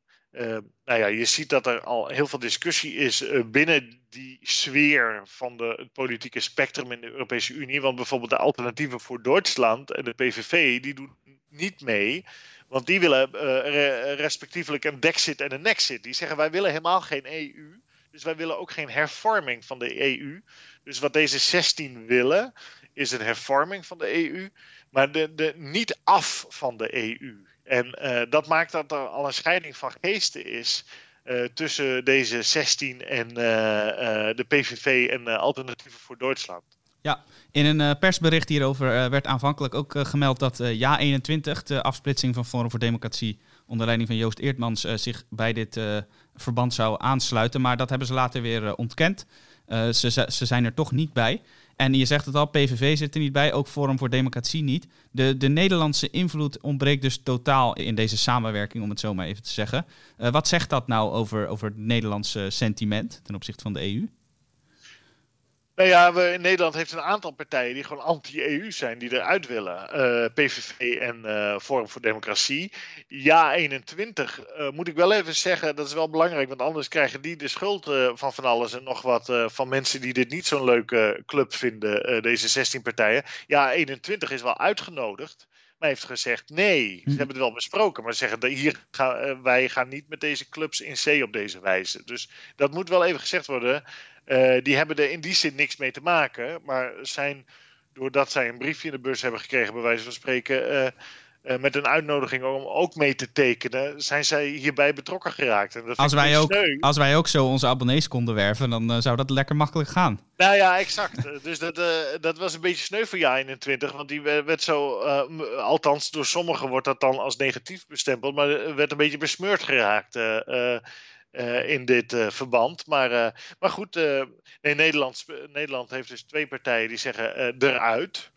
nou ja, je ziet dat er al heel veel discussie is binnen die sfeer van de, het politieke spectrum in de Europese Unie. Want bijvoorbeeld de alternatieven voor Duitsland en de PVV, die doen niet mee. Want die willen re respectievelijk een Dexit en een Nexit. Die zeggen wij willen helemaal geen EU. Dus wij willen ook geen hervorming van de EU. Dus wat deze 16 willen, is een hervorming van de EU, maar de, de, niet af van de EU. En uh, dat maakt dat er al een scheiding van geesten is uh, tussen deze 16 en uh, de PVV en Alternatieven voor Duitsland. Ja, in een persbericht hierover werd aanvankelijk ook gemeld dat Ja21, de afsplitsing van Forum voor Democratie onder leiding van Joost Eertmans, zich bij dit verband zou aansluiten. Maar dat hebben ze later weer uh, ontkend. Uh, ze, ze zijn er toch niet bij. En je zegt het al, PVV zit er niet bij, ook Forum voor Democratie niet. De, de Nederlandse invloed ontbreekt dus totaal in deze samenwerking, om het zo maar even te zeggen. Uh, wat zegt dat nou over, over het Nederlandse sentiment ten opzichte van de EU? Nou ja, we, in Nederland heeft een aantal partijen die gewoon anti-EU zijn, die eruit willen. Uh, eh, PVV en uh, Forum voor Democratie. Ja, 21 uh, moet ik wel even zeggen, dat is wel belangrijk, want anders krijgen die de schuld van van alles en nog wat van mensen die dit niet zo'n leuke club vinden, deze 16 partijen. Ja, 21 is wel uitgenodigd heeft gezegd nee. Ze hm. hebben het wel besproken, maar ze zeggen hier gaan, wij gaan niet met deze clubs in zee op deze wijze. Dus dat moet wel even gezegd worden. Uh, die hebben er in die zin niks mee te maken, maar zijn, doordat zij een briefje in de bus hebben gekregen, bij wijze van spreken, uh, uh, met een uitnodiging om ook mee te tekenen, zijn zij hierbij betrokken geraakt. En dat als, wij ook, als wij ook zo onze abonnees konden werven, dan zou dat lekker makkelijk gaan. Nou ja, exact. <laughs> dus dat, dat was een beetje sneu voor jaar 21, want die werd zo, althans door sommigen wordt dat dan als negatief bestempeld, maar werd een beetje besmeurd geraakt. Uh, in dit uh, verband. Maar, uh, maar goed, nee, Nederland, Nederland heeft dus twee partijen die zeggen eruit.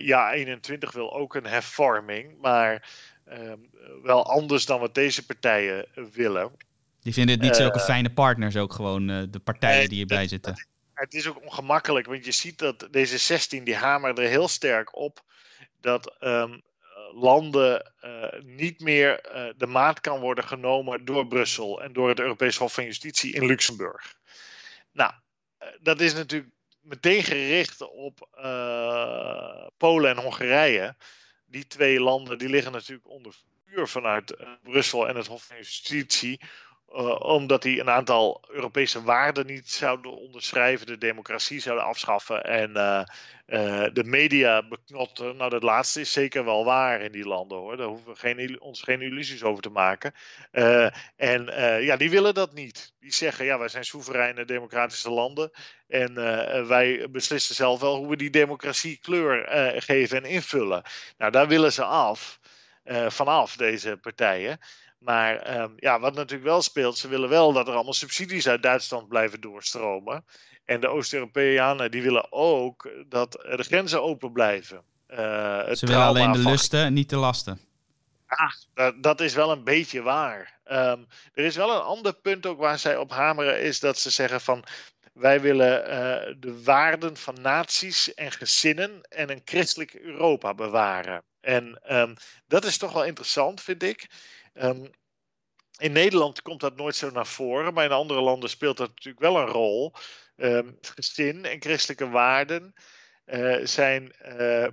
Ja, 21 wil ook een hervorming, maar ehm, wel anders dan wat deze partijen willen. Die vinden het niet zulke fijne partners ook gewoon, de partijen die hierbij zitten. Het, het is ook ongemakkelijk, want je ziet dat deze 16 die hameren er heel sterk op dat um, landen uh, niet meer uh, de maat kan worden genomen door Brussel en door het Europees Hof van Justitie in Luxemburg. Nou, uh, dat is natuurlijk meteen gericht op Polen en Hongarije. Die twee landen die liggen natuurlijk onder vuur vanuit Brussel en het Hof van Justitie uh, omdat die een aantal Europese waarden niet zouden onderschrijven, de democratie zouden afschaffen en uh, uh, de media beknotten. Nou, dat laatste is zeker wel waar in die landen hoor. Daar hoeven we geen, ons geen illusies over te maken. en ja, die willen dat niet. Die zeggen, ja, wij zijn soevereine democratische landen en wij beslissen zelf wel hoe we die democratie kleur geven en invullen. Nou, daar willen ze af. vanaf deze partijen. Maar um, ja, wat natuurlijk wel speelt, ze willen wel dat er allemaal subsidies uit Duitsland blijven doorstromen. En de Oost-Europeanen die willen ook dat de grenzen open blijven. Uh, ze willen alleen de lusten en niet de lasten. Ja, dat, dat is wel een beetje waar. Um, er is wel een ander punt ook waar zij op hameren, is dat ze zeggen van wij willen uh, de waarden van naties en gezinnen en een christelijk Europa bewaren. En um, dat is toch wel interessant, vind ik. Um, in Nederland komt dat nooit zo naar voren, maar in andere landen speelt dat natuurlijk wel een rol. Um, gezin en christelijke waarden uh, zijn uh,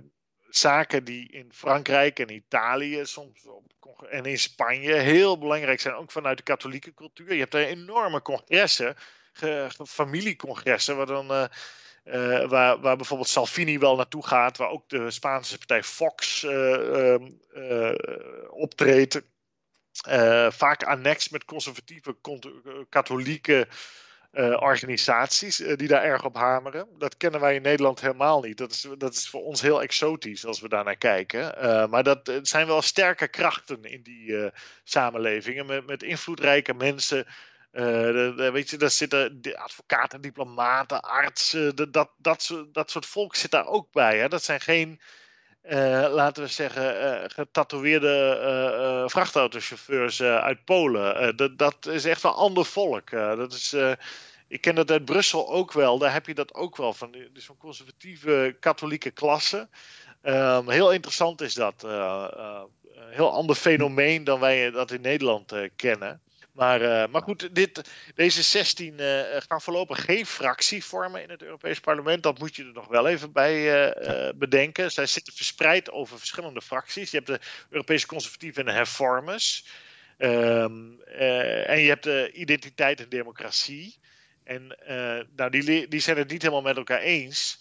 zaken die in Frankrijk en Italië soms op, en in Spanje heel belangrijk zijn, ook vanuit de katholieke cultuur. Je hebt daar enorme congressen, familiecongressen, waar dan. Uh, uh, waar, waar, bijvoorbeeld Salvini wel naartoe gaat, waar ook de Spaanse partij Fox uh, uh, optreedt. Uh, vaak annex met conservatieve eh, katholieke organisaties die daar erg op hameren. Dat kennen wij in Nederland helemaal niet. Dat is, dat is voor ons heel exotisch als we daar naar kijken. maar dat zijn wel sterke krachten in die samenlevingen met, met invloedrijke mensen. De, weet je, daar zitten advocaten, diplomaten, artsen. Dat, dat, dat soort volk zit daar ook bij. Hè? Dat zijn geen uh, laten we zeggen, uh, getatoeëerde uh, vrachtautochauffeurs uit Polen. dat, dat is echt een ander volk. dat is, ik ken dat uit Brussel ook wel. Daar heb je dat ook wel van. Dus van conservatieve katholieke klasse. Um, heel interessant is dat. heel ander fenomeen dan wij dat in Nederland kennen. Maar, uh, maar goed, dit, deze 16 uh, gaan voorlopig geen fractie vormen in het Europees Parlement. Dat moet je er nog wel even bij uh, bedenken. Zij zitten verspreid over verschillende fracties. Je hebt de Europese Conservatieven en de Hervormers. Um, en je hebt de Identiteit en Democratie. En nou, die, die zijn het niet helemaal met elkaar eens.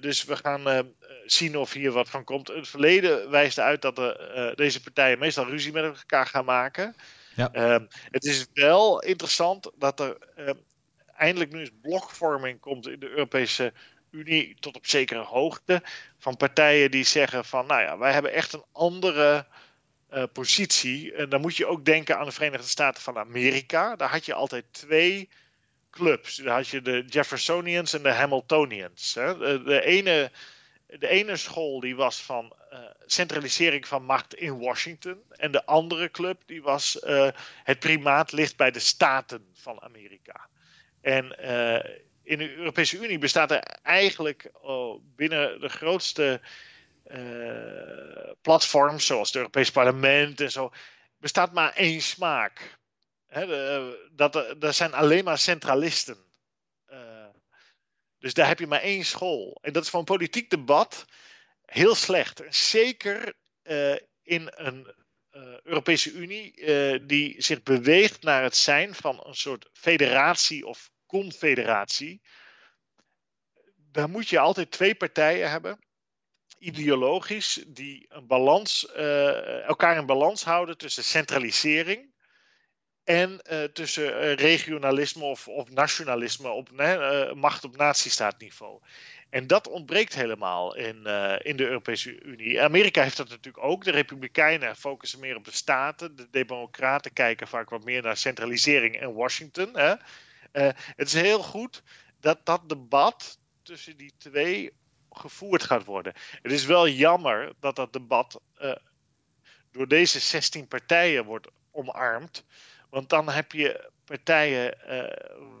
dus we gaan zien of hier wat van komt. Het verleden wijst uit dat de, deze partijen meestal ruzie met elkaar gaan maken. Ja. Ehm, het is wel interessant dat er ehm, eindelijk nu eens blokvorming komt in de Europese Unie tot op zekere hoogte. Van partijen die zeggen van nou ja, wij hebben echt een andere uh, positie. En dan moet je ook denken aan de Verenigde Staten van Amerika. Daar had je altijd twee clubs. Daar had je de Jeffersonians en de Hamiltonians. Hè. De, ene, de ene school die was van uh, centralisering van macht in Washington. En de andere club die was uh, het primaat ligt bij de staten van Amerika. En uh, in de Europese Unie bestaat er eigenlijk oh, binnen de grootste platforms, zoals het Europees Parlement en zo, bestaat maar één smaak. Dat, dat zijn alleen maar centralisten. dus daar heb je maar één school. En dat is van een politiek debat heel slecht. Zeker in een uh, Europese Unie uh, die zich beweegt naar het zijn van een soort federatie of confederatie. Daar moet je altijd twee partijen hebben, ideologisch, die een balans, elkaar in balans houden tussen centralisering en tussen regionalisme of, of nationalisme op macht op natiestaatniveau. En dat ontbreekt helemaal in, uh, in de Europese Unie. Amerika heeft dat natuurlijk ook. De Republikeinen focussen meer op de staten. De Democraten kijken vaak wat meer naar centralisering in Washington. Hè. Uh, het is heel goed dat dat debat tussen die twee gevoerd gaat worden. Het is wel jammer dat dat debat uh, door deze 16 partijen wordt omarmd. Want dan heb je partijen uh,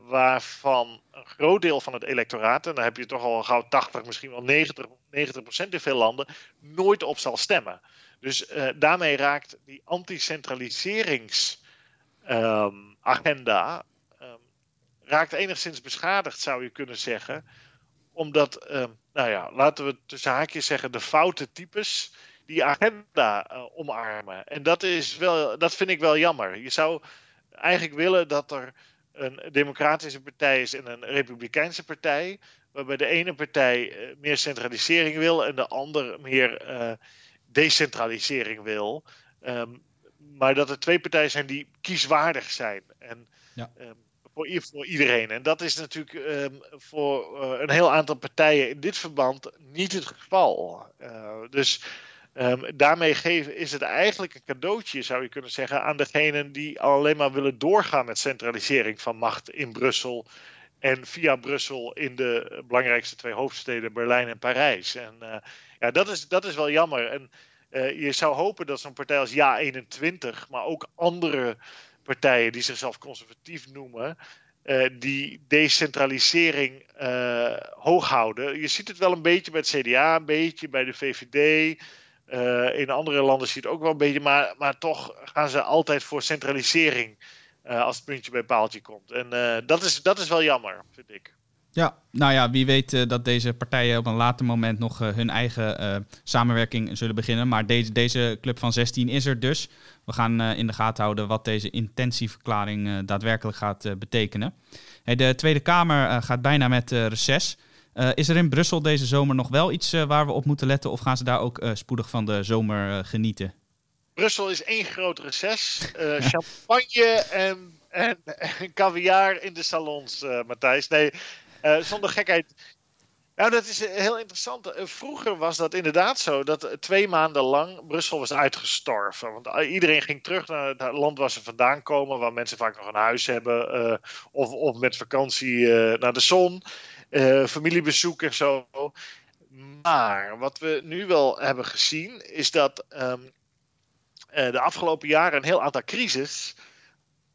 waarvan een groot deel van het electoraat, en dan heb je toch al gauw 80, misschien wel 90, 90 procent in veel landen, nooit op zal stemmen. Dus uh, daarmee raakt die anti-centraliseringsagenda um, raakt enigszins beschadigd, zou je kunnen zeggen. Omdat, um, nou ja, laten we tussen haakjes zeggen, de foute types die agenda uh, omarmen. En dat, is wel, dat vind ik wel jammer. Je zou eigenlijk willen dat er een democratische partij is en een republikeinse partij. Waarbij de ene partij eh, meer centralisering wil en de ander meer uh, decentralisering wil. Um, maar dat er twee partijen zijn die kieswaardig zijn. En ja. um, voor, voor, iedereen. En dat is natuurlijk um, voor uh, een heel aantal partijen in dit verband niet het geval. Uh, dus Um, daarmee geven, is het eigenlijk een cadeautje, zou je kunnen zeggen, aan degenen die alleen maar willen doorgaan met centralisering van macht in Brussel. En via Brussel in de belangrijkste twee hoofdsteden, Berlijn en Parijs. En uh, ja, dat is, dat is wel jammer. En uh, je zou hopen dat zo'n partij als Ja21, maar ook andere partijen die zichzelf conservatief noemen, uh, die decentralisering hoog houden. Je ziet het wel een beetje bij het CDA, een beetje bij de VVD. Uh, in andere landen zie je het ook wel een beetje, maar, maar toch gaan ze altijd voor centralisering uh, als het puntje bij paaltje komt. En uh, dat, is, dat is wel jammer, vind ik. Ja, nou ja, wie weet dat deze partijen op een later moment nog hun eigen samenwerking zullen beginnen. Maar deze, deze club van 16 is er dus. We gaan in de gaten houden wat deze intentieverklaring daadwerkelijk gaat betekenen. De Tweede Kamer gaat bijna met reces. Uh, is er in Brussel deze zomer nog wel iets uh, waar we op moeten letten? Of gaan ze daar ook uh, spoedig van de zomer genieten? Brussel is één groot reces. <laughs> champagne en, en, en, caviar in de salons, Matthijs. Nee, zonder gekheid. Nou, dat is heel interessant. Vroeger was dat inderdaad zo dat twee maanden lang Brussel was uitgestorven. Want iedereen ging terug naar het land waar ze vandaan komen, waar mensen vaak nog een huis hebben, of, of met vakantie naar de zon uh, familiebezoek en zo. Maar wat we nu wel hebben gezien, is dat um, uh, de afgelopen jaren een heel aantal crisis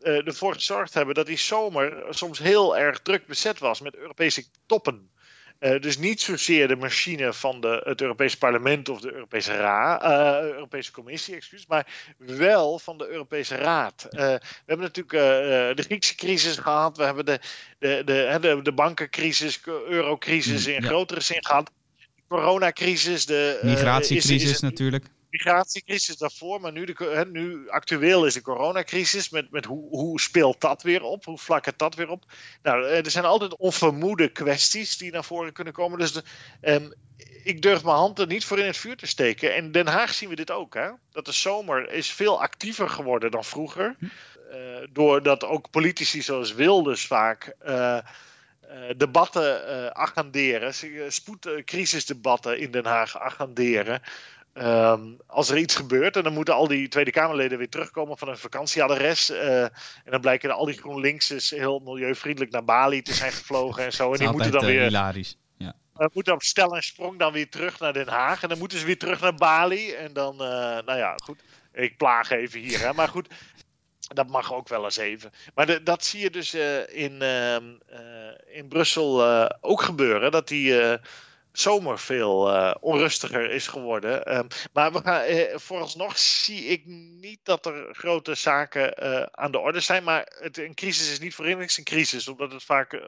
uh, ervoor gezorgd hebben dat die zomer soms heel erg druk bezet was met Europese toppen. Uh, dus niet zozeer de machine van de, het Europese Parlement of de Europese, Raad, uh, Europese Commissie, excuus, maar wel van de Europese Raad. Uh, we hebben natuurlijk de Griekse crisis gehad, we hebben de, de, de, de, de bankencrisis, eurocrisis in ja. grotere zin gehad, de coronacrisis, de migratiecrisis is, is natuurlijk migratiecrisis daarvoor, maar nu, de, nu actueel is de coronacrisis. Met, met hoe, hoe speelt dat weer op? Hoe vlakt dat weer op? Nou, eh, er zijn altijd onvermoede kwesties die naar voren kunnen komen. Dus de, um, ik durf mijn hand er niet voor in het vuur te steken. En Den Haag zien we dit ook. Hè? Dat de zomer is veel actiever geworden dan vroeger. Uh, doordat ook politici zoals Wilders vaak. Uh, debatten uh, agenderen, spoedcrisisdebatten in Den Haag agenderen. Um, als er iets gebeurt en dan moeten al die Tweede Kamerleden weer terugkomen van een vakantieadres. Uh, en dan blijken al die GroenLinksers heel milieuvriendelijk naar Bali te zijn gevlogen en zo. En die moeten dan weer. Hilarisch. Ja. Uh, moeten op stel en sprong dan weer terug naar Den Haag. En dan moeten ze weer terug naar Bali. En dan, uh, nou ja, goed. Ik plaag even hier, hè. Maar goed. Dat mag ook wel eens even. Maar de, dat zie je dus in, ehm, in Brussel ook gebeuren. Dat die zomer veel uh, onrustiger is geworden. Um, maar we gaan, uh, vooralsnog zie ik niet dat er grote zaken uh, aan de orde zijn. Maar het, een crisis is niet voor een crisis, omdat het vaak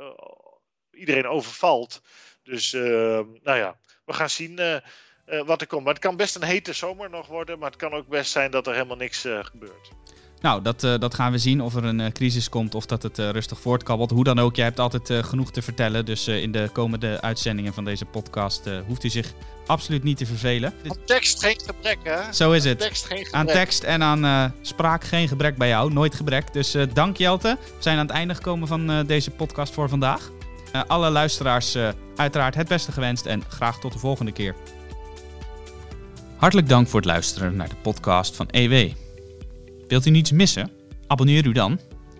iedereen overvalt. Dus ehm, nou ja, we gaan zien wat er komt. Maar het kan best een hete zomer nog worden, maar het kan ook best zijn dat er helemaal niks gebeurt. Nou, dat, uh, dat gaan we zien of er een uh, crisis komt of dat het uh, rustig voortkabbelt. Hoe dan ook, jij hebt altijd genoeg te vertellen. Dus in de komende uitzendingen van deze podcast hoeft u zich absoluut niet te vervelen. Aan tekst geen gebrek, hè? Zo is het. Tekst, geen gebrek. Aan tekst en aan spraak geen gebrek bij jou. Nooit gebrek. Dus dank Jelte. We zijn aan het einde gekomen van deze podcast voor vandaag. alle luisteraars uiteraard het beste gewenst en graag tot de volgende keer. Hartelijk dank voor het luisteren naar de podcast van EW. Wilt u niets missen? Abonneer u dan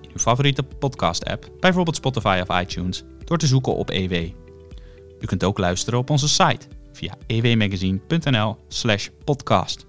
in uw favoriete podcast-app, bijvoorbeeld Spotify of iTunes, door te zoeken op EW. U kunt ook luisteren op onze site via ewmagazine.nl/podcast.